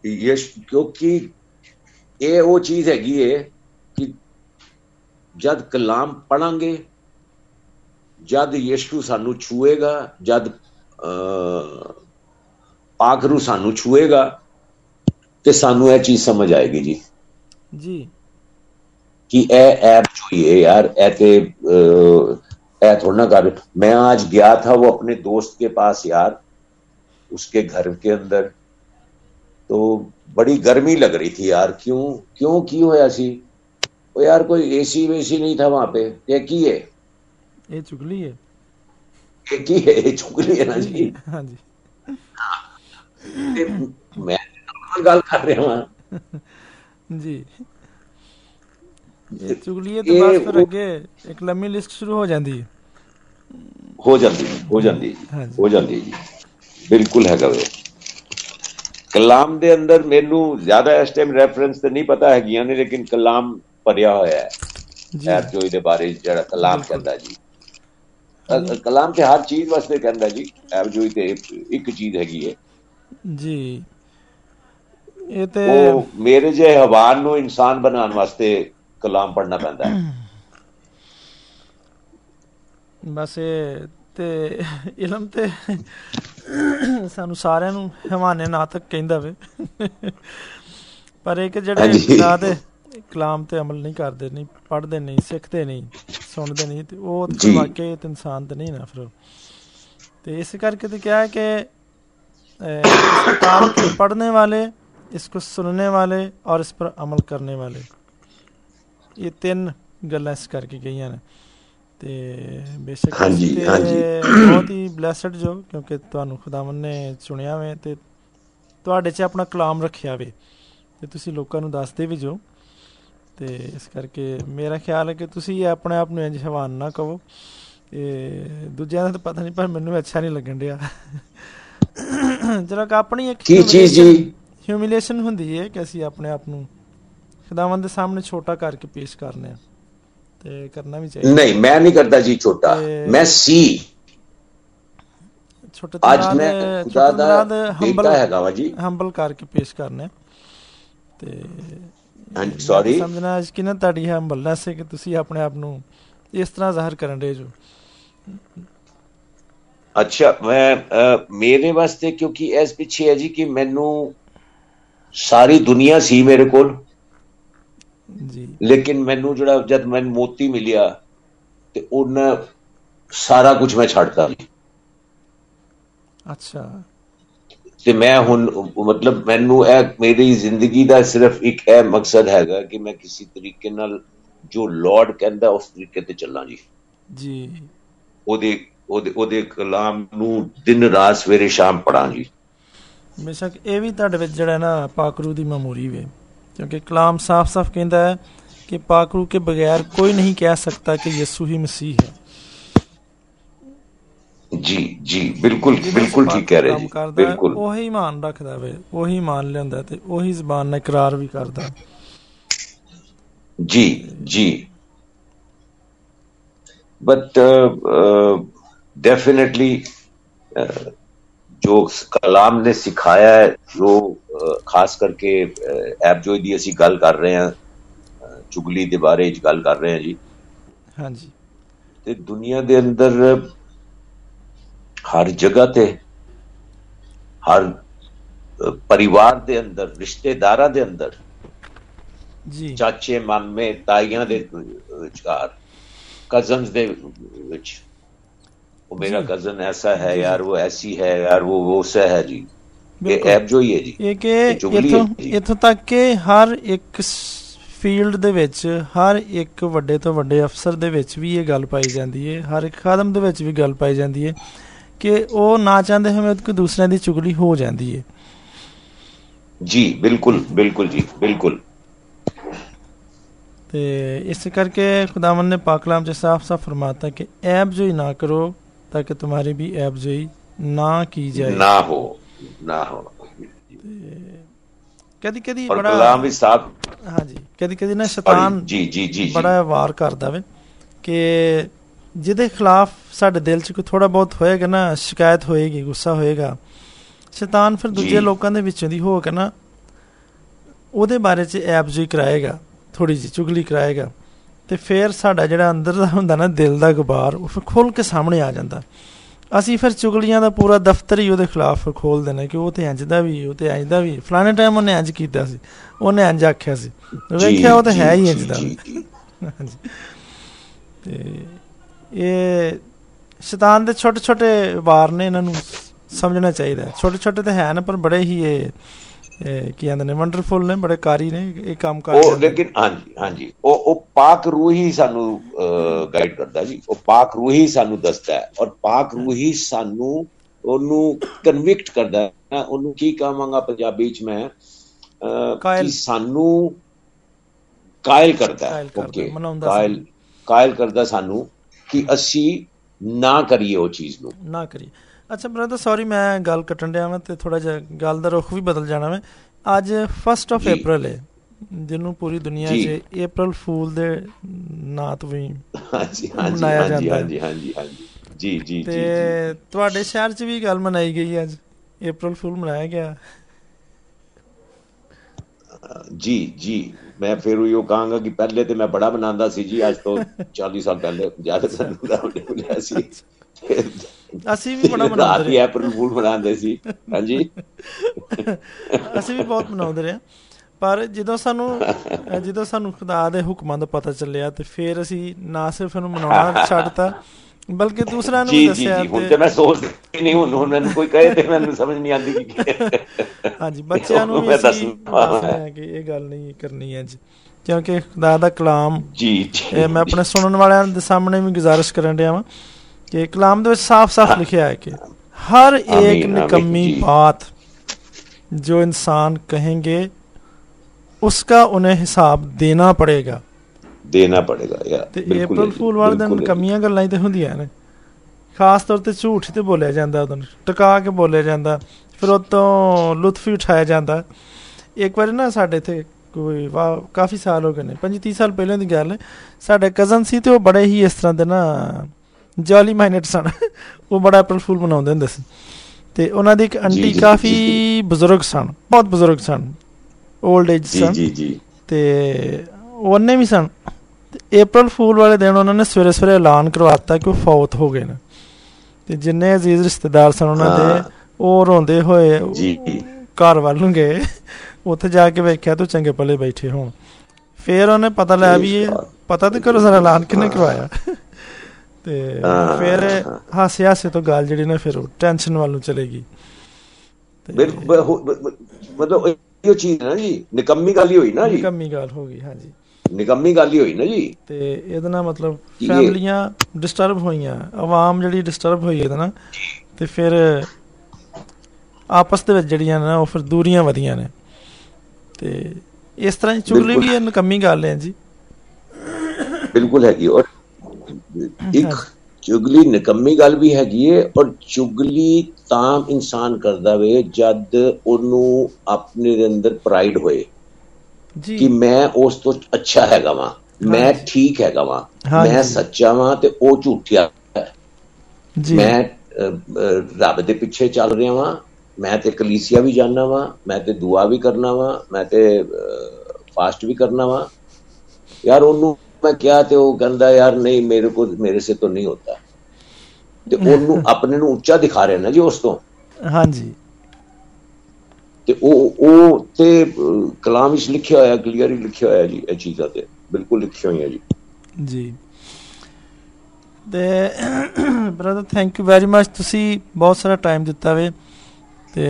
[SPEAKER 1] ਇਹ ਕਿਉਂਕਿ ਇਹ ਉਹ ਚੀਜ਼ ਹੈਗੀ ਏ ਕਿ ਜਦ ਕਲਾਮ ਪੜਾਂਗੇ ਜਦ ਯਿਸੂ ਸਾਨੂੰ ਛੂਏਗਾ ਜਦ ਪਾਕ ਰੂ ਸਾਨੂੰ ਛੂਏਗਾ ਤੇ ਸਾਨੂੰ ਇਹ ਚੀਜ਼ ਸਮਝ ਆਏਗੀ ਜੀ
[SPEAKER 2] ਜੀ
[SPEAKER 1] ਕਿ ਇਹ ऐप जो ये यार ऐसे ऐ थोड़ा ना कर मैं आज गया था वो अपने दोस्त के पास यार उसके घर के अंदर तो बड़ी गर्मी लग रही थी यार क्यों क्यों की होया सी वो यार कोई एसी वेसी नहीं था वहां पे ये की है
[SPEAKER 2] ਇਹ ਚੁਗਲੀ ਹੈ
[SPEAKER 1] ये की है ये चुगली है ना जी
[SPEAKER 2] ਹਾਂਜੀ
[SPEAKER 1] ते मैं ਨਾਲ ਗੱਲ ਕਰ ਰਿਹਾ ਹਾਂ
[SPEAKER 2] ਜੀ। ਇਹ ਚੁਗਲੀਏ ਤੋਂ ਬਾਅਦ ਫਿਰ ਅੱਗੇ ਇੱਕ ਲੰਮੀ ਲਿਸਟ ਸ਼ੁਰੂ ਹੋ ਜਾਂਦੀ ਹੈ।
[SPEAKER 1] ਹੋ ਜਾਂਦੀ ਹੋ ਜਾਂਦੀ ਹੋ ਜਾਂਦੀ ਜੀ। ਬਿਲਕੁਲ ਹੈਗਾ ਵੇ। ਕਲਾਮ ਦੇ ਅੰਦਰ ਮੈਨੂੰ ਜ਼ਿਆਦਾ ਇਸ ਟਾਈਮ ਰੈਫਰੈਂਸ ਤੇ ਨਹੀਂ ਪਤਾ ਹੈਗੀਆਂ ਨੇ ਲੇਕਿਨ ਕਲਾਮ ਭਰਿਆ ਹੋਇਆ ਹੈ। ਯਾਰ ਜੋਈ ਦੇ ਬਾਰੇ ਜਿਹੜਾ ਕਲਾਮ ਕਹਿੰਦਾ ਜੀ। ਕਲਾਮ ਤੇ ਹਰ ਚੀਜ਼ ਵਾਸਤੇ ਕਹਿੰਦਾ ਜੀ। ਐਬ ਜੋਈ ਤੇ ਇੱਕ ਚੀਜ਼ ਹੈਗੀ ਹੈ।
[SPEAKER 2] ਜੀ। ਇਹ ਤੇ
[SPEAKER 1] ਉਹ ਮੇਰੇ ਜੇ ਹਵਾਨ ਨੂੰ ਇਨਸਾਨ ਬਣਾਉਣ ਵਾਸਤੇ ਕਲਾਮ ਪੜਨਾ ਪੈਂਦਾ ਹੈ।
[SPEAKER 2] ਬਸ ਇਹ ਤੇ ਇਲਮ ਤੇ ਸਾਨੂੰ ਸਾਰਿਆਂ ਨੂੰ ਹਵਾਨੇ ਨਾ ਤੱਕ ਕਹਿੰਦਾ ਵੇ। ਪਰ ਇੱਕ ਜਿਹੜੇ ਇਜਾਦ ਕਲਾਮ ਤੇ ਅਮਲ ਨਹੀਂ ਕਰਦੇ ਨਹੀਂ ਪੜਦੇ ਨਹੀਂ ਸਿੱਖਦੇ ਨਹੀਂ ਸੁਣਦੇ ਨਹੀਂ ਤੇ ਉਹ ਤੇ ਵਾਕਿਆ ਤੇ ਇਨਸਾਨ ਤੇ ਨਹੀਂ ਨਾ ਫਿਰ। ਤੇ ਇਸ ਕਰਕੇ ਤੇ ਕਿਹਾ ਹੈ ਕਿ ਕਿਤਾਬ ਪੜਨੇ ਵਾਲੇ इसको सुनने वाले और इस पर अमल करने वाले ਇਹ ਤਿੰਨ ਗੱਲਾਂ ਇਸ ਕਰਕੇ ਗਈਆਂ ਨੇ ਤੇ ਬੇਸ਼ੱਕ
[SPEAKER 1] ਹਾਂਜੀ,
[SPEAKER 2] ਅਸੀਂ ਤੇ
[SPEAKER 1] ਹਾਂਜੀ।
[SPEAKER 2] ਬਹੁਤ ਹੀ ਬlesed ਜੋ ਕਿਉਂਕਿ ਤੁਹਾਨੂੰ ਖੁਦਾਵੰ ਨੇ ਚੁਣਿਆ ਵੇ ਤੇ ਤੁਹਾਡੇ 'ਚ ਆਪਣਾ ਕਲਾਮ ਰੱਖਿਆ ਵੇ ਤੇ ਤੁਸੀਂ ਲੋਕਾਂ ਨੂੰ ਦੱਸਦੇ ਵੀ ਜੋ ਤੇ ਇਸ ਕਰਕੇ ਮੇਰਾ ਖਿਆਲ ਹੈ ਕਿ ਤੁਸੀਂ ਆਪਣੇ ਆਪ ਨੂੰ ਇੰਜ ਹਵਾਨ ਨਾ ਕਹੋ ਤੇ ਦੂਜਿਆਂ ਦਾ ਤਾਂ ਪਤਾ ਨਹੀਂ ਪਰ ਮੈਨੂੰ ਅੱਛਾ ਨਹੀਂ ਲੱਗਣ ਡਿਆ ਜਿਹੜਾ ਕਿ ਆਪਣੀ ਇੱਕ
[SPEAKER 1] ਕੀ ਚੀਜ਼ ਜੀ
[SPEAKER 2] ਹਿਊਮਿਲੇਸ਼ਨ ਹੁੰਦੀ ਹੈ ਕਿ ਅਸੀਂ ਆਪਣੇ ਆਪ ਨੂੰ ਖੁਦਾਵੰਦ ਦੇ ਸਾਹਮਣੇ ਛੋਟਾ ਕਰਕੇ ਪੇਸ਼ ਕਰਨੇ ਆ। ਤੇ ਕਰਨਾ ਵੀ ਚਾਹੀਦਾ।
[SPEAKER 1] ਨਹੀਂ ਮੈਂ ਨਹੀਂ ਕਰਦਾ ਜੀ ਛੋਟਾ। ਮੈਂ ਸੀ।
[SPEAKER 2] ਛੋਟੇ
[SPEAKER 1] ਅੱਜ ਮੈਂ ਖੁਦਾ ਦਾ ਬੇਟਾ ਹੈਗਾ ਵਾ ਜੀ।
[SPEAKER 2] ਹੰਬਲ ਕਰਕੇ ਪੇਸ਼ ਕਰਨੇ। ਤੇ
[SPEAKER 1] ਹਾਂਜੀ ਸੌਰੀ
[SPEAKER 2] ਸਮਝਣਾ ਅੱਜ ਕਿ ਨਾ ਤੁਹਾਡੀ ਹੰਬਲਨੈਸ ਹੈ ਕਿ ਤੁਸੀਂ ਆਪਣੇ ਆਪ ਨੂੰ ਇਸ ਤਰ੍ਹਾਂ ਜ਼ਾਹਰ ਕਰਨ ਦੇ ਜੋ।
[SPEAKER 1] ਅੱਛਾ ਮੈਂ ਮੇਰੇ ਵਾਸਤੇ ਕਿਉਂਕਿ ਇਸ ਪਿੱਛੇ ਹੈ ਜੀ ਕਿ ਮੈਨੂੰ ਸਾਰੀ ਦੁਨੀਆ ਸੀ ਮੇਰੇ ਕੋਲ।
[SPEAKER 2] ਜੀ।
[SPEAKER 1] ਲੇਕਿਨ ਮੈਨੂੰ ਜਿਹੜਾ ਜਦ ਮੈਨੂੰ ਮੋਤੀ ਮਿਲਿਆ ਤੇ ਉਹਨਾਂ ਸਾਰਾ ਕੁਝ ਮੈਂ ਛੱਡਤਾ।
[SPEAKER 2] ਅੱਛਾ।
[SPEAKER 1] ਤੇ ਮੈਂ ਹੁਣ ਮਤਲਬ ਮੈਨੂੰ ਇਹ ਮੇਰੀ ਜ਼ਿੰਦਗੀ ਦਾ ਸਿਰਫ ਇੱਕ ਇਹ ਮਕਸਦ ਹੈਗਾ ਕਿ ਮੈਂ ਕਿਸੇ ਤਰੀਕੇ ਨਾਲ ਜੋ ਲਾਰਡ ਕਹਿੰਦਾ ਉਸ ਤਰੀਕੇ ਤੇ ਚੱਲਾਂ ਜੀ।
[SPEAKER 2] ਜੀ।
[SPEAKER 1] ਉਹਦੇ ਉਹਦੇ ਉਹਦੇ ਕਲਾਮ ਨੂੰ ਦਿਨ ਰਾਤ ਸਵੇਰੇ ਸ਼ਾਮ ਪੜਾਂ ਜੀ।
[SPEAKER 2] ਬੇਸ਼ੱਕ ਇਹ ਵੀ ਤੁਹਾਡੇ ਵਿੱਚ ਜਿਹੜਾ ਨਾ ਪਾਕਰੂ ਦੀ ਮਮੂਰੀ ਵੇ। ਕਿਉਂਕਿ ਕਲਾਮ ਸਾਫ਼-ਸਾਫ਼ ਕਹਿੰਦਾ ਹੈ ਕਿ ਪਾਕਰੂ ਕੇ ਬਗੈਰ ਕੋਈ ਨਹੀਂ ਕਹਿ ਸਕਦਾ ਕਿ ਯਿਸੂ ਹੀ ਮਸੀਹ ਹੈ।
[SPEAKER 1] ਜੀ ਜੀ ਬਿਲਕੁਲ ਬਿਲਕੁਲ ਠੀਕ ਕਹਿ ਰਹੇ ਜੀ ਬਿਲਕੁਲ।
[SPEAKER 2] ਉਹੀ ਇਮਾਨ ਰੱਖਦਾ ਵੇ ਉਹੀ ਇਮਾਨ ਲੈਂਦਾ ਤੇ ਉਹੀ ਜ਼ਬਾਨ ਨਾਲ ਇਕਰਾਰ ਵੀ ਕਰਦਾ
[SPEAKER 1] ਜੀ ਜੀ। ਬਟ ਡੈਫੀਨਿਟਲੀ जो कलाम ने सिखाया है जो ਖਾਸ ਕਰਕੇ ਐਪ ਜੋ ਦੀ ਅਸੀਂ ਗੱਲ ਕਰ ਰਹੇ ਹਾਂ ਚੁਗਲੀ ਦੇ ਬਾਰੇ ਵਿੱਚ ਗੱਲ ਕਰ ਰਹੇ ਹਾਂ ਜੀ
[SPEAKER 2] ਹਾਂਜੀ
[SPEAKER 1] ਤੇ ਦੁਨੀਆ ਦੇ ਅੰਦਰ ਹਰ ਜਗ੍ਹਾ ਤੇ ਹਰ ਪਰਿਵਾਰ ਦੇ ਅੰਦਰ ਰਿਸ਼ਤੇਦਾਰਾਂ ਦੇ ਅੰਦਰ
[SPEAKER 2] ਜੀ
[SPEAKER 1] ਚਾਚੇ ਮਾਮੇ ਤਾਈਆਂ ਦੇ ਵਿਚਕਾਰ ਕਜ਼ਨਸ ਦੇ ਵਿੱਚ वो मेरा कजन ऐसा है यार वो ऐसी है याਰ वो वो स ਹੈ ਜੀ। ਇਹ ਐਪ ਜੋ ਹੀ ਹੈ ਜੀ।
[SPEAKER 2] ਇਹ ਕਿ ਇਥੋਂ ਇਥੋਂ ਤੱਕ ਕਿ ਹਰ ਇੱਕ ਫੀਲਡ ਦੇ ਵਿੱਚ ਹਰ ਇੱਕ ਵੱਡੇ ਤੋਂ ਵੱਡੇ ਅਫਸਰ ਦੇ ਵਿੱਚ ਵੀ ਇਹ ਗੱਲ ਪਾਈ ਜਾਂਦੀ ਹੈ। ਹਰ ਇੱਕ ਖਾਦਮ ਦੇ ਵਿੱਚ ਵੀ ਗੱਲ ਪਾਈ ਜਾਂਦੀ ਹੈ ਕਿ ਉਹ ਨਾ ਚਾਹੁੰਦੇ ਹੋਏ ਕਿ ਦੂਸਰਿਆਂ ਦੀ ਚੁਗਲੀ ਹੋ ਜਾਂਦੀ ਹੈ।
[SPEAKER 1] ਜੀ ਬਿਲਕੁਲ ਬਿਲਕੁਲ ਜੀ ਬਿਲਕੁਲ।
[SPEAKER 2] ਤੇ ਇਸ ਕਰਕੇ ਖੁਦਾਵੰਦ ਨੇ ਪਾਕ ਕਲਾਮ ਚ ਸਾਫ਼-ਸਾਫ਼ ਫਰਮਾਤਾ ਕਿ ਐਬ ਜੋ ਹੀ ਨਾ ਕਰੋ ताकि तुम्हारी भी एबजोई ना की जाए
[SPEAKER 1] ना हो ना हो
[SPEAKER 2] ਕਦੀ ਕਦੀ
[SPEAKER 1] ਬੜਾ ਕਲਾਮ ਵੀ ਸਾਫ
[SPEAKER 2] ਹਾਂਜੀ ਕਦੀ ਕਦੀ ਨਾ ਸ਼ੈਤਾਨ
[SPEAKER 1] ਜੀ ਜੀ ਜੀ
[SPEAKER 2] ਬੜਾ ਵਾਰ ਕਰਦਾ ਵੇ ਕਿ ਜਿਹਦੇ ਖਿਲਾਫ ਸਾਡੇ ਦਿਲ 'ਚ ਕੋਈ ਥੋੜਾ ਬਹੁਤ ਹੋਏਗਾ ਨਾ ਸ਼ਿਕਾਇਤ ਹੋਏਗੀ ਗੁੱਸਾ ਹੋਏਗਾ ਸ਼ੈਤਾਨ ਫਿਰ ਦੂਜੇ ਲੋਕਾਂ ਦੇ ਵਿੱਚੋਂ ਦੀ ਹੋ ਕੇ ਨਾ ਉਹਦੇ ਬਾਰੇ 'ਚ ਐਬਜ਼ੀ ਕਰਾਏਗਾ ਥੋੜੀ ਜਿਹੀ ਚੁਗਲੀ ਕਰਾਏਗਾ ਤੇ ਫਿਰ ਸਾਡਾ ਜਿਹੜਾ ਅੰਦਰ ਦਾ ਹੁੰਦਾ ਨਾ ਦਿਲ ਦਾ ਗੁਬਾਰ ਉਹ ਫਿਰ ਖੁੱਲ ਕੇ ਸਾਹਮਣੇ ਆ ਜਾਂਦਾ। ਅਸੀਂ ਫਿਰ ਚੁਗਲੀਆਂ ਦਾ ਪੂਰਾ ਦਫ਼ਤਰ ਹੀ ਉਹਦੇ ਖਿਲਾਫ ਖੋਲ ਦੇਣਾ ਕਿ ਉਹ ਤੇ ਇੰਜ ਦਾ ਵੀ ਉਹ ਤੇ ਇੰਜ ਦਾ ਵੀ। ਫਲਾਣੇ ਟਾਈਮ ਉਹਨੇ ਇੰਜ ਕੀਤਾ ਸੀ ਉਹਨੇ ਇੰਜ ਆਖਿਆ ਸੀ। ਵੇਖਿਆ ਉਹ ਤਾਂ ਹੈ ਹੀ ਇੰਜ ਦਾ। ਤੇ ਇਹ ਸ਼ੈਤਾਨ ਦੇ ਛੋਟੇ ਛੋਟੇ ਵਾਰ ਨੇ ਇਹਨਾਂ ਨੂੰ ਸਮਝਣਾ ਚਾਹੀਦਾ। ਛੋਟੇ ਛੋਟੇ ਤਾਂ ਹੈ ਨਾ ਪਰ ਬੜੇ ਹੀ ਇਹ ਕੀ ਕਹਿੰਦੇ ਨੇ ਵੰਡਰਫੁਲ ਨੇ ਬੜੇ ਕਾਰੀ ਨੇ ਇਹ ਕੰਮ ਕਰਦੇ
[SPEAKER 1] ਉਹ ਲੇਕਿਨ ਹਾਂਜੀ ਹਾਂਜੀ। ਉਹ ਉਹ ਪਾਕ ਰੂਹ ਹੀ ਸਾਨੂੰ ਗਾਈਡ ਕਰਦਾ ਜੀ। ਉਹ ਪਾਕ ਰੂਹ ਹੀ ਸਾਨੂੰ ਦੱਸਦਾ ਹੈ ਔਰ ਪਾਕ ਰੂਹ ਹੀ ਸਾਨੂੰ ਉਹਨੂੰ ਕਨਵਿਕਟ ਕਰਦਾ ਹੈ। ਉਹਨੂੰ ਕੀ ਕਹਾਂਗਾ ਪੰਜਾਬੀ ਚ ਮੈਂ ਕਿ ਸਾਨੂੰ ਕਾਇਲ ਕਰਦਾ ਹੈ। ਓਕੇ ਕਾਇਲ ਕਾਇਲ ਕਰਦਾ ਸਾਨੂੰ ਕਿ ਅਸੀਂ ਨਾ ਕਰੀਏ ਉਹ ਚੀਜ਼ ਨੂੰ।
[SPEAKER 2] ਨਾ ਕਰੀਏ। ਅੱਛਾ ਬ੍ਰਦਰ ਸੌਰੀ ਮੈਂ ਗੱਲ ਕੱਟਣ ਡਿਆ ਮੈਂ ਤੇ ਥੋੜਾ ਜਿਹਾ ਗੱਲ ਦਾ ਰੁਖ ਵੀ ਬਦਲ ਜਾਣਾ ਮੈਂ ਅੱਜ 1st ਆਫ April ਹੈ ਜਿਹਨੂੰ ਪੂਰੀ ਦੁਨੀਆ 'ਚ April ਫੂਲ ਦੇ ਨਾਂ ਤੋਂ ਵੀ
[SPEAKER 1] ਹਾਂਜੀ ਹਾਂਜੀ ਹਾਂਜੀ ਹਾਂਜੀ ਹਾਂਜੀ ਜੀ ਜੀ
[SPEAKER 2] ਤੇ ਤੁਹਾਡੇ ਸ਼ਹਿਰ 'ਚ ਵੀ ਗੱਲ ਮਨਾਈ ਗਈ ਅੱਜ April ਫੂਲ ਮਨਾਇਆ ਗਿਆ।
[SPEAKER 1] ਜੀ ਜੀ ਮੈਂ ਫਿਰ ਉਹ ਕਹਾਂਗਾ ਕਿ ਪਹਿਲੇ ਤੇ ਮੈਂ ਬੜਾ ਬਣਾਉਂਦਾ ਸੀ ਜੀ ਅੱਜ ਤੋਂ 40 ਸਾਲ ਪਹਿਲੇ ਜ਼ਿਆਦਾ ਸਾਨੂੰ ਦਾ ਸੀ।
[SPEAKER 2] ਅਸੀਂ ਵੀ ਬੜਾ ਮਨਾਉਂਦੇ
[SPEAKER 1] ਰਹੇ। ਅਪ੍ਰੈਲ ਫੂਲ ਮਨਾਉਂਦੇ ਸੀ। ਹਾਂਜੀ।
[SPEAKER 2] ਅਸੀਂ ਵੀ ਬਹੁਤ ਮਨਾਉਂਦੇ ਰਹੇ। ਪਰ ਜਦੋਂ ਸਾਨੂੰ ਜਦੋਂ ਸਾਨੂੰ ਖੁਦਾ ਦੇ ਹੁਕਮਾਂ ਦਾ ਪਤਾ ਚੱਲਿਆ ਤੇ ਫਿਰ ਅਸੀਂ ਨਾ ਸਿਰਫ ਇਹਨੂੰ ਮਨਾਉਣਾ ਛੱਡਤਾ ਬਲਕਿ ਦੂਸਰਾ ਨੂੰ ਦੱਸਿਆ
[SPEAKER 1] ਜੀ ਜੀ ਹੁਣ ਤੇ ਮੈਂ ਸੋਚ ਨਹੀਂ ਹੁਣ ਹੁਣ ਮੈਨੂੰ ਕੋਈ ਕਹੇ ਤੇ ਮੈਨੂੰ ਸਮਝ ਨਹੀਂ ਆਉਂਦੀ ਕਿ
[SPEAKER 2] ਹਾਂਜੀ ਬੱਚਿਆਂ ਨੂੰ ਵੀ ਦੱਸਦੇ ਕਿ ਇਹ ਗੱਲ ਨਹੀਂ ਕਰਨੀ ਹੈ ਜੀ। ਕਿਉਂਕਿ ਖੁਦਾ ਦਾ ਕਲਾਮ
[SPEAKER 1] ਜੀ
[SPEAKER 2] ਜੀ। ਮੈਂ ਆਪਣੇ ਸੁਣਨ ਵਾਲਿਆਂ ਦੇ ਸਾਹਮਣੇ ਵੀ ਗੁਜ਼ਾਰਿਸ਼ ਕਰਨ ਰਿਹਾ ਹਾਂ कि कलाम में साफ साफ लिखा है कि हर एक निकम्मी बात जो इंसान कहेंगे उसका उन्हें हिसाब देना पड़ेगा
[SPEAKER 1] देना पड़ेगा यार
[SPEAKER 2] ਤੇ ਅਪ੍ਰੈਲ ਫੂਲ ਵਾਲੇ ਦਿਨ ਕਮੀਆਂ ਗੱਲਾਂ ਹੀ ਤੇ ਹੁੰਦੀਆਂ ਨੇ ਖਾਸ ਤੌਰ ਤੇ ਝੂਠ ਤੇ ਬੋਲਿਆ ਜਾਂਦਾ ਉਹਨੂੰ ਟਿਕਾ ਕੇ ਬੋਲਿਆ ਜਾਂਦਾ ਫਿਰ ਉਹ ਤੋਂ ਲੁਤਫ ਵੀ ਉਠਾਇਆ ਜਾਂਦਾ ਇੱਕ ਵਾਰੀ ਨਾ ਸਾਡੇ ਇੱਥੇ ਕੋਈ ਕਾਫੀ ਸਾਲ ਹੋ ਗਏ ਨੇ 25 30 ਸਾਲ ਪਹਿਲਾਂ ਦੀ ਗੱਲ ਹੈ ਸਾਡੇ ਕਜ਼ਨ ਸੀ ਤੇ ਉਹ ਬੜੇ ਹੀ ਇਸ ਤਰ੍ਹਾਂ ਦੇ ਨਾ ਜਾਲੀ ਮਾਈਨਟ ਸਨ। ਉਹ ਬੜਾ ਅਪ੍ਰੈਲ ਫੂਲ ਮਨਾਉਂਦੇ ਹੁੰਦੇ ਸੀ। ਤੇ ਉਹਨਾਂ ਦੀ ਇੱਕ ਆਂਟੀ ਕਾਫੀ ਬਜ਼ੁਰਗ ਸਨ। ਬਹੁਤ ਬਜ਼ੁਰਗ ਸਨ। 올ਡ ਏਜ ਸਨ।
[SPEAKER 1] ਜੀ ਜੀ।
[SPEAKER 2] ਤੇ ਉਹਨੇ ਵੀ ਸਨ। ਅਪ੍ਰੈਲ ਫੂਲ ਵਾਲੇ ਦਿਨ ਉਹਨਾਂ ਨੇ ਸਵੇਰੇ ਸਵੇਰੇ ਐਲਾਨ ਕਰਵਾਤਾ ਕਿ ਉਹ ਫੌਤ ਹੋ ਗਏ ਨੇ। ਤੇ ਜਿੰਨੇ ਅਜ਼ੀਜ਼ ਰਿਸ਼ਤੇਦਾਰ ਸਨ ਉਹਨਾਂ ਦੇ ਉਹ ਰੋਂਦੇ ਹੋਏ
[SPEAKER 1] ਜੀ।
[SPEAKER 2] ਘਰ ਵੱਲ ਨੂੰ ਗਏ। ਉੱਥੇ ਜਾ ਕੇ ਵੇਖਿਆ ਤਾਂ ਚੰਗੇ ਪੱਲੇ ਬੈਠੇ ਹੋਣ। ਫਿਰ ਉਹਨੇ ਪਤਾ ਲਿਆ ਵੀ ਇਹ ਪਤਾ ਤੇ ਕਰੋ ਜ਼ਰਾ ਐਲਾਨ ਕਿਨੇ ਕਰਵਾਇਆ। ਤੇ ਫਿਰ ਹਾਸੇ ਹਾਸੇ ਤੋਂ ਗੱਲ ਜਿਹੜੀ ਨਾ ਫਿਰ ਟੈਨਸ਼ਨ ਵੱਲ ਨੂੰ ਚਲੇਗੀ।
[SPEAKER 1] ਬਿਲਕੁਲ ਮਤਲਬ ਇਹ ਚੀਜ਼ ਨਾ ਜੀ ਨਿਕੰਮੀ ਗੱਲ ਹੀ ਹੋਈ ਨਾ ਜੀ।
[SPEAKER 2] ਨਿਕੰਮੀ ਗੱਲ ਹੋ ਗਈ ਹਾਂਜੀ।
[SPEAKER 1] ਨਿਕੰਮੀ ਗੱਲ ਹੀ ਹੋਈ ਨਾ ਜੀ।
[SPEAKER 2] ਤੇ ਇਹਦੇ ਨਾਲ ਮਤਲਬ ਫੈਮਲੀਆਂ ਡਿਸਟਰਬ ਹੋਈਆਂ ਆਵਾਮ ਜਿਹੜੀ ਡਿਸਟਰਬ ਹੋਈ ਇਹਦੇ ਨਾਲ ਤੇ ਫਿਰ ਆਪਸ ਦੇ ਵਿੱਚ ਜਿਹੜੀਆਂ ਨੇ ਉਹ ਫਿਰ ਦੂਰੀਆਂ ਵਧੀਆਂ ਨੇ। ਤੇ ਇਸ ਤਰ੍ਹਾਂ ਚੁਗਲੀ ਵੀ ਇਹ ਨਕਮੀ ਗੱਲ ਹੈ ਜੀ।
[SPEAKER 1] ਬਿਲਕੁਲ ਹੈਗੀ। ਔਰ ਇੱਕ ਚੁਗਲੀ ਨਕਮੀ ਗੱਲ ਵੀ ਹੈਗੀ ਹੈ ਔਰ ਚੁਗਲੀ ਤਾਂ ਇਨਸਾਨ ਕਰਦਾ ਵੇ ਜਦ ਉਹਨੂੰ ਆਪਣੇ ਦੇ ਅੰਦਰ ਪ੍ਰਾਈਡ ਹੋਏ ਜੀ। ਕਿ ਮੈਂ ਉਸ ਤੋਂ ਅੱਛਾ ਹੈਗਾ ਵਾਂ ਮੈਂ ਠੀਕ ਹੈਗਾ ਵਾਂ ਮੈਂ ਸੱਚਾ ਵਾਂ ਤੇ ਉਹ ਝੂਠਿਆ ਜੀ। ਮੈਂ ਰੱਬ ਦੇ ਪਿੱਛੇ ਚੱਲ ਰਿਹਾ ਵਾਂ ਮੈਂ ਤੇ ਕਲੀਸਿਆ ਵੀ ਜਾਣਨਾ ਵਾਂ ਮੈਂ ਤੇ ਦੁਆ ਵੀ ਕਰਨਾ ਵਾਂ ਮੈਂ ਤੇ ਫਾਸਟ ਵੀ ਕਰਨਾ ਵਾਂ। ਯਾਰ ਉਹਨੂੰ ਮੈਂ ਕਿਹਾ ਤੇ ਉਹ ਕਹਿੰਦਾ ਯਾਰ ਨਹੀਂ ਮੇਰੇ ਕੋ ਮੇਰੇ ਸੇ ਤੋਂ ਨਹੀਂ ਹੁੰਦਾ। ਤੇ ਉਹਨੂੰ ਆਪਣੇ ਨੂੰ ਉੱਚਾ ਦਿਖਾ ਰਿਹਾ ਨਾ ਜੀ ਉਸ ਤੋਂ।
[SPEAKER 2] ਹਾਂਜੀ।
[SPEAKER 1] ਤੇ ਉਹ ਉਹ ਤੇ ਕਲਾਮ ਵਿੱਚ ਲਿਖਿਆ ਹੋਇਆ ਕਲੀਅਰਲੀ ਲਿਖਿਆ ਹੋਇਆ ਜੀ ਇਹ ਚੀਜ਼ਾਂ ਤੇ। ਬਿਲਕੁਲ ਲਿਖਿਆ ਹੋਈਆਂ ਜੀ।
[SPEAKER 2] ਜੀ। ਤੇ brother thank you very much ਤੁਸੀਂ ਬਹੁਤ ਸਾਰਾ ਟਾਈਮ ਦਿੱਤਾ ਵੇ। ਤੇ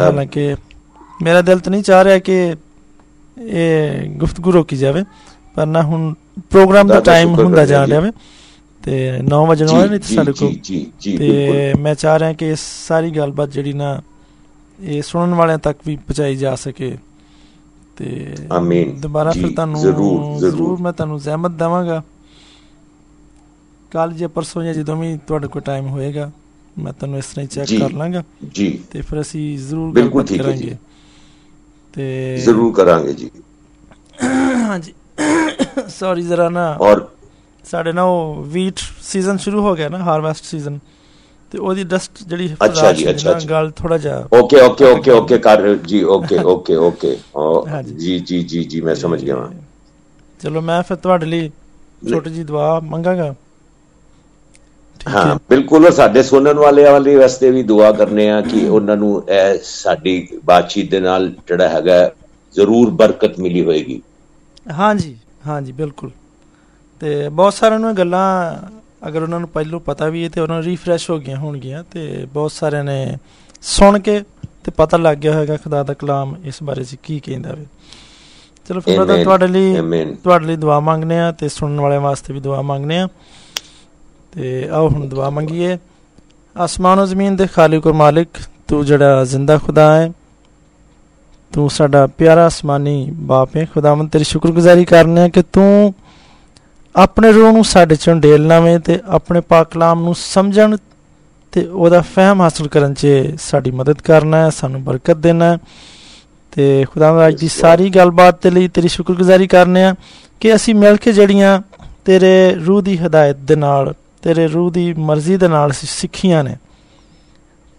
[SPEAKER 2] ਹਾਲਾਂਕਿ ਮੇਰਾ ਦਿਲ ਤਾਂ ਨਹੀਂ ਚਾਹ ਰਿਹਾ ਕਿ ਇਹ ਗੁਫ਼ਤਗੂ ਰੋਕੀ ਜਾਵੇ। ਪਰ ਨਾ ਹੁਣ ਪ੍ਰੋਗਰਾਮ ਦਾ ਟਾਈਮ ਹੁੰਦਾ ਜਾ ਰਿਹਾ ਵੇ। ਤੇ 9 ਵਜੇ ਨੂੰ ਆਣੇ ਨਹੀਂ ਸਾਡੇ ਕੋਲ। ਤੇ ਮੈਂ ਚਾਹ ਰਿਹਾ ਕਿ ਸਾਰੀ ਗੱਲਬਾਤ ਜਿਹੜੀ ਨਾ ਇਹ ਸੁਣਨ ਵਾਲਿਆਂ ਤੱਕ ਵੀ ਪਹੁੰਚਾਈ ਜਾ ਸਕੇ। ਤੇ
[SPEAKER 1] ਆਮੀਨ
[SPEAKER 2] ਦੁਬਾਰਾ ਫਿਰ ਤੁਹਾਨੂੰ ਜ਼ਰੂਰ ਜ਼ਰੂਰ। ਮੈਂ ਤੁਹਾਨੂੰ ਜ਼ਹਿਮਤ ਦਵਾਂਗਾ। ਕੱਲ ਜੇ ਪਰਸੋਂ ਜਾਂ ਜਦੋਂ ਵੀ ਤੁਹਾਡੇ ਕੋਲ ਟਾਈਮ ਹੋਏਗਾ ਮੈਂ ਤੁਹਾਨੂੰ ਇਸ ਤਰ੍ਹਾਂ ਹੀ ਚੈੱਕ ਕਰ ਲਾਂਗਾ।
[SPEAKER 1] ਜੀ।
[SPEAKER 2] ਤੇ ਫਿਰ ਅਸੀਂ ਜ਼ਰੂਰ ਗੱਲ ਕਰਾਂਗੇ।
[SPEAKER 1] ਤੇ ਜ਼ਰੂਰ ਕਰਾਂਗੇ ਜੀ।
[SPEAKER 2] ਹਾਂਜੀ। ਸੌਰੀ ਜ਼ਰਾ ਨਾ
[SPEAKER 1] ਔਰ
[SPEAKER 2] ਸਾਡੇ ਨਾ ਉਹ ਵੀਟ ਸੀਜ਼ਨ ਸ਼ੁਰੂ ਹੋ ਗਿਆ ਨਾ ਹਾਰਵੈਸਟ ਸੀਜ਼ਨ ਤੇ ਉਹਦੀ ਡਸਟ ਜਿਹੜੀ
[SPEAKER 1] ਅੱਛਾ ਜੀ ਅੱਛਾ
[SPEAKER 2] ਗੱਲ ਥੋੜਾ ਜਿਹਾ
[SPEAKER 1] ਓਕੇ ਓਕੇ ਓਕੇ ਓਕੇ ਕਰ ਜੀ ਓਕੇ ਓਕੇ ਓਕੇ ਜੀ ਜੀ ਜੀ ਜੀ ਮੈਂ ਸਮਝ ਗਿਆ
[SPEAKER 2] ਚਲੋ ਮੈਂ ਫਿਰ ਤੁਹਾਡੇ ਲਈ ਛੋਟੀ ਜੀ ਦੁਆ ਮੰਗਾਗਾ
[SPEAKER 1] ਹਾਂ ਬਿਲਕੁਲ ਸਾਡੇ ਸੁਣਨ ਵਾਲੇ ਵਾਲੇ ਵਾਸਤੇ ਵੀ ਦੁਆ ਕਰਨੇ ਆ ਕਿ ਉਹਨਾਂ ਨੂੰ ਇਹ ਸਾਡੀ ਬਾਤਚੀਤ ਦੇ ਨਾਲ ਜਿਹੜਾ ਹੈਗਾ ਜ਼ਰੂਰ ਬਰਕਤ ਮਿਲੀ ਹੋਏਗੀ
[SPEAKER 2] ਹਾਂਜੀ ਹਾਂਜੀ ਬਿਲਕੁਲ। ਤੇ ਬਹੁਤ ਸਾਰਿਆਂ ਨੂੰ ਗੱਲਾਂ ਅਗਰ ਉਹਨਾਂ ਨੂੰ ਪਹਿਲਾਂ ਪਤਾ ਵੀ ਹੈ ਤੇ ਉਹਨਾਂ ਨੂੰ ਰੀਫਰੈਸ਼ ਹੋ ਗਈਆਂ ਹੋਣਗੀਆਂ ਤੇ ਬਹੁਤ ਸਾਰਿਆਂ ਨੇ ਸੁਣ ਕੇ ਤੇ ਪਤਾ ਲੱਗ ਗਿਆ ਹੋਵੇਗਾ ਖੁਦਾ ਦਾ ਕਲਾਮ ਇਸ ਬਾਰੇ ਚ ਕੀ ਕਹਿੰਦਾ ਵੇ। ਚਲੋ ਫਿਰ ਮੈਂ ਤੁਹਾਡੇ ਲਈ ਤੁਹਾਡੇ ਲਈ ਦੁਆ ਮੰਗਨੇ ਆ ਤੇ ਸੁਣਨ ਵਾਲਿਆਂ ਵਾਸਤੇ ਵੀ ਦੁਆ ਮੰਗਨੇ ਆ ਤੇ ਆਓ ਹੁਣ ਦੁਆ ਮੰਗੀਏ। ਅਸਮਾਨ ਜ਼ਮੀਨ ਦੇ ਖਾਲਿਕ ਔਰ ਮਾਲਿਕ ਤੂੰ ਜਿਹੜਾ ਜ਼ਿੰਦਾ ਖੁਦਾ ਹੈ ਤੂੰ ਸਾਡਾ ਪਿਆਰਾ ਅਸਮਾਨੀ ਬਾਪ ਹੈ। ਖੁਦਾਵੰਦ ਤੇਰੀ ਸ਼ੁਕਰਗੁਜ਼ਾਰੀ ਕਰਨੇ ਆ ਕਿ ਤੂੰ ਆਪਣੇ ਰੂਹ ਨੂੰ ਸਾਡੇ ਚੋਂ ਢੇਲਣਾ ਵੇ ਤੇ ਆਪਣੇ ਪਾਕ ਕਲਾਮ ਨੂੰ ਸਮਝਣ ਤੇ ਉਹਦਾ ਫਹਿਮ ਹਾਸਲ ਕਰਨ 'ਚ ਸਾਡੀ ਮਦਦ ਕਰਨਾ ਹੈ ਸਾਨੂੰ ਬਰਕਤ ਦੇਣਾ ਤੇ ਖੁਦਾਵੰਦ ਅੱਜ ਦੀ ਸਾਰੀ ਗੱਲਬਾਤ ਤੇ ਲਈ ਤੇਰੀ ਸ਼ੁਕਰਗੁਜ਼ਾਰੀ ਕਰਨੇ ਆ ਕਿ ਅਸੀਂ ਮਿਲ ਕੇ ਜਿਹੜੀਆਂ ਤੇਰੇ ਰੂਹ ਦੀ ਹਦਾਇਤ ਦੇ ਨਾਲ ਤੇਰੇ ਰੂਹ ਦੀ ਮਰਜ਼ੀ ਦੇ ਨਾਲ ਸਿੱਖੀਆਂ ਨੇ।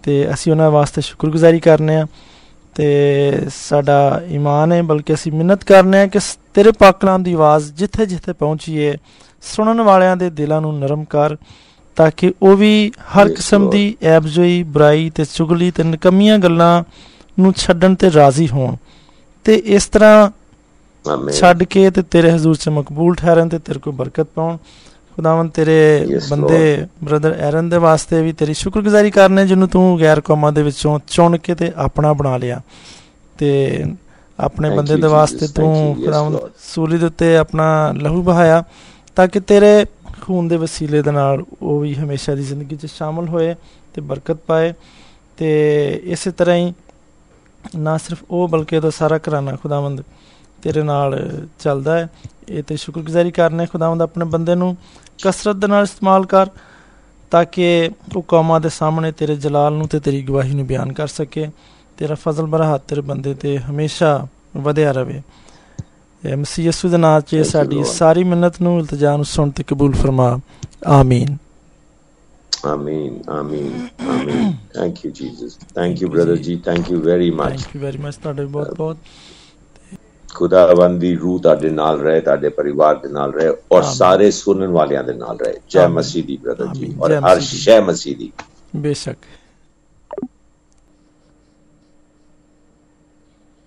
[SPEAKER 2] ਤੇ ਅਸੀਂ ਉਹਨਾਂ ਵਾਸਤੇ ਸ਼ੁਕਰਗੁਜ਼ਾਰੀ ਕਰਨੇ ਆ। ਤੇ ਸਾਡਾ ਈਮਾਨ ਹੈ ਬਲਕਿ ਅਸੀਂ ਮਿਹਨਤ ਕਰਨੇ ਆ ਕਿ ਤੇਰੇ ਪਾਕ ਕਲਾਮ ਦੀ ਆਵਾਜ਼ ਜਿੱਥੇ ਜਿੱਥੇ ਪਹੁੰਚੀਏ ਸੁਣਨ ਵਾਲਿਆਂ ਦੇ ਦਿਲਾਂ ਨੂੰ ਨਰਮ ਕਰ ਤਾਂ ਕਿ ਉਹ ਵੀ ਹਰ ਕਿਸਮ ਦੀ ਐਬਜੋਈ ਬੁਰਾਈ ਤੇ ਚੁਗਲੀ ਤੇ ਨਕਮੀਆਂ ਗੱਲਾਂ ਨੂੰ ਛੱਡਣ ਤੇ ਰਾਜ਼ੀ ਹੋਣ। ਤੇ ਇਸ ਤਰ੍ਹਾਂ ਛੱਡ ਕੇ ਤੇ ਤੇਰੇ ਹਜ਼ੂਰ 'ਚ ਮਕਬੂਲ ਠਹਿਰਨ ਤੇ ਤੇਰੇ ਕੋ ਬਰਕਤ ਪਾਉਣ। ਖੁਦਾਵੰ ਤੇਰੇ ਬੰਦੇ ਬ੍ਰਦਰ ਐਰਨ ਦੇ ਵਾਸਤੇ ਵੀ ਤੇਰੀ ਸ਼ੁਕਰਗੁਜ਼ਾਰੀ ਕਰਨੇ ਜਿਹਨੂੰ ਤੂੰ ਗੈਰ ਕੌਮਾਂ ਦੇ ਵਿੱਚੋਂ ਚੁਣ ਕੇ ਤੇ ਆਪਣਾ ਬਣਾ ਲਿਆ। ਤੇ ਆਪਣੇ ਬੰਦੇ ਦੇ ਵਾਸਤੇ ਤੂੰ ਖੁਦਾਵੰ ਸੂਲੀ ਦੇ ਉੱਤੇ ਆਪਣਾ ਲਹੂ ਬਹਾਇਆ ਤਾਂ ਕਿ ਤੇਰੇ ਖੂਨ ਦੇ ਵਸੀਲੇ ਦੇ ਨਾਲ ਉਹ ਵੀ ਹਮੇਸ਼ਾ ਦੀ ਜ਼ਿੰਦਗੀ 'ਚ ਸ਼ਾਮਲ ਹੋਏ ਤੇ ਬਰਕਤ ਪਾਏ। ਤੇ ਇਸੇ ਤਰ੍ਹਾਂ ਹੀ ਨਾ ਸਿਰਫ ਉਹ ਬਲਕਿ ਉਹਦਾ ਸਾਰਾ ਘਰਾਨਾ ਖੁਦਾਵੰਦ ਤੇਰੇ ਨਾਲ ਚੱਲਦਾ ਹੈ। ਇਹ ਤੇ ਸ਼ੁਕਰਗੁਜ਼ਾਰੀ ਕਰਨੇ ਖੁਦਾਵੰਦ ਆਪਣੇ ਬੰਦੇ ਨੂੰ ਕਸਰਤ ਦੇ ਨਾਲ ਇਸਤੇਮਾਲ ਕਰ ਤਾਂ ਕਿ ਉਹ ਕੌਮਾਂ ਦੇ ਸਾਹਮਣੇ ਤੇਰੇ ਜਲਾਲ ਨੂੰ ਤੇ ਤੇਰੀ ਗਵਾਹੀ ਨੂੰ ਬਿਆਨ ਕਰ ਸਕੇ। ਤੇਰਾ ਫਜ਼ਲ ਬਰਹਤ ਤੇਰੇ ਬੰਦੇ ਤੇ ਹਮੇਸ਼ਾ ਵਧਿਆ ਰਵੇ। ਮਸੀਹ ਯਿਸੂ ਦੇ ਨਾਮ 'ਚ ਸਾਡੀ ਸਾਰੀ ਮਿੰਨਤ ਨੂੰ ਇਲਤਜਾ ਨੂੰ ਸੁਣ ਤੇ ਕਬੂਲ ਫਰਮਾ। ਆਮੀਨ।
[SPEAKER 1] ਆਮੀਨ ਆਮੀਨ ਆਮੀਨ thank you Jesus thank you brother ਜੀ thank you very much
[SPEAKER 2] thank you very much ਤੁਹਾਡੇ ਬਹੁਤ ਬਹੁਤ
[SPEAKER 1] ਖੁਦਾਵੰਦ ਦੀ ਰੂਹ ਤੁਹਾਡੇ ਨਾਲ ਰਹੇ ਤੁਹਾਡੇ ਪਰਿਵਾਰ ਦੇ ਨਾਲ ਰਹੇ ਔਰ ਸਾਰੇ ਸੁਣਨ ਵਾਲਿਆਂ ਦੇ ਨਾਲ ਰਹੇ। ਜੈ ਮਸੀਹ ਦੀ ਬ੍ਰਦਰ ਜੀ ਔਰ ਹਰ ਸ਼ੈ ਮਸੀਹ ਦੀ।
[SPEAKER 2] ਬੇਸ਼ੱਕ।